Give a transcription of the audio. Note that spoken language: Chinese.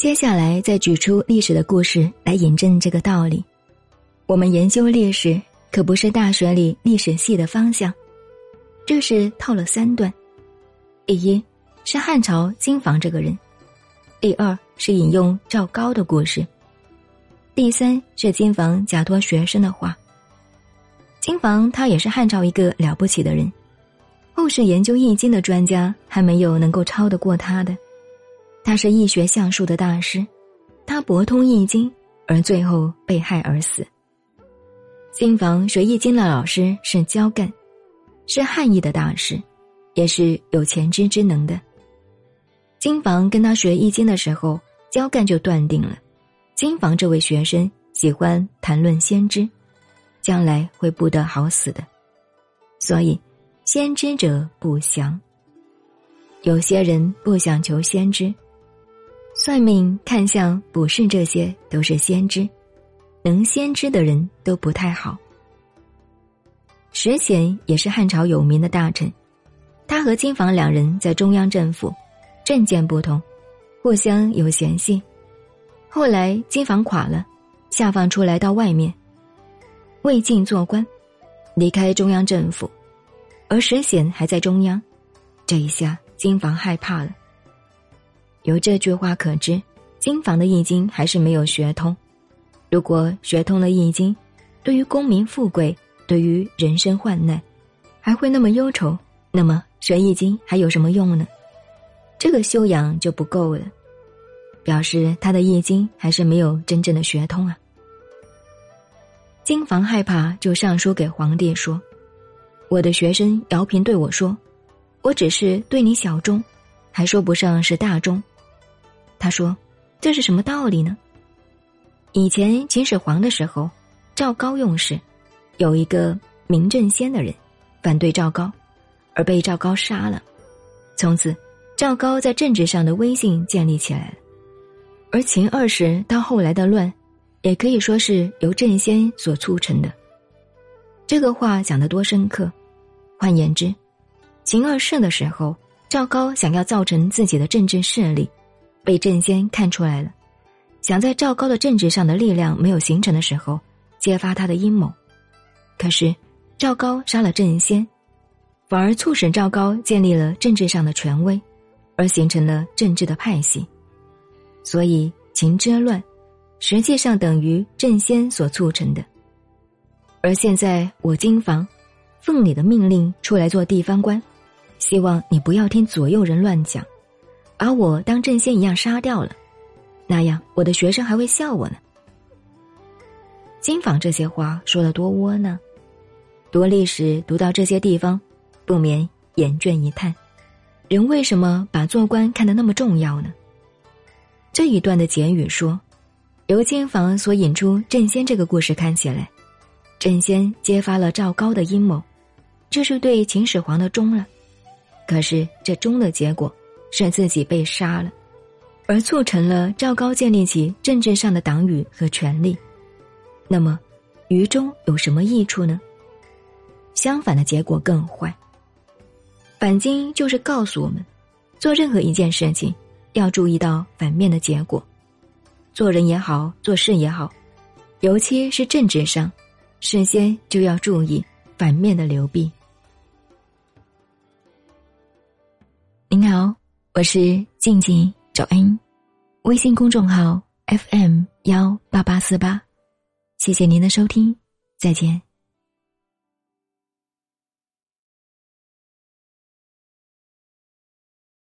接下来再举出历史的故事来引证这个道理。我们研究历史可不是大学里历史系的方向，这是套了三段：第一是汉朝金房这个人；第二是引用赵高的故事；第三是金房假托学生的话。金房他也是汉朝一个了不起的人，后世研究易经的专家还没有能够超得过他的。他是易学相术的大师，他博通易经，而最后被害而死。金房学易经的老师是焦干，是汉译的大师，也是有前知之能的。金房跟他学易经的时候，焦干就断定了，金房这位学生喜欢谈论先知，将来会不得好死的，所以先知者不祥。有些人不想求先知。算命、看相、卜筮，这些都是先知，能先知的人都不太好。石显也是汉朝有名的大臣，他和金房两人在中央政府，政见不同，互相有嫌隙。后来金房垮了，下放出来到外面，魏晋做官，离开中央政府，而石显还在中央，这一下金房害怕了。由这句话可知，金房的易经还是没有学通。如果学通了易经，对于功名富贵，对于人生患难，还会那么忧愁，那么学易经还有什么用呢？这个修养就不够了，表示他的易经还是没有真正的学通啊。金房害怕，就上书给皇帝说：“我的学生姚平对我说，我只是对你小忠，还说不上是大忠。”他说：“这是什么道理呢？以前秦始皇的时候，赵高用事，有一个名正仙的人反对赵高，而被赵高杀了。从此，赵高在政治上的威信建立起来了。而秦二世到后来的乱，也可以说是由正仙所促成的。这个话讲得多深刻！换言之，秦二世的时候，赵高想要造成自己的政治势力。”被郑仙看出来了，想在赵高的政治上的力量没有形成的时候，揭发他的阴谋。可是赵高杀了郑仙，反而促使赵高建立了政治上的权威，而形成了政治的派系。所以秦之乱，实际上等于郑仙所促成的。而现在我金房，奉你的命令出来做地方官，希望你不要听左右人乱讲。把我当正仙一样杀掉了，那样我的学生还会笑我呢。金坊这些话说的多窝囊，读历史读到这些地方，不免眼倦一叹：人为什么把做官看得那么重要呢？这一段的简语说，由金坊所引出正仙这个故事看起来，正仙揭发了赵高的阴谋，这是对秦始皇的忠了。可是这忠的结果。是自己被杀了，而促成了赵高建立起政治上的党羽和权力。那么，于中有什么益处呢？相反的结果更坏。反经就是告诉我们，做任何一件事情，要注意到反面的结果。做人也好，做事也好，尤其是政治上，事先就要注意反面的流弊。您好。我是静静找恩，微信公众号 FM 幺八八四八，谢谢您的收听，再见。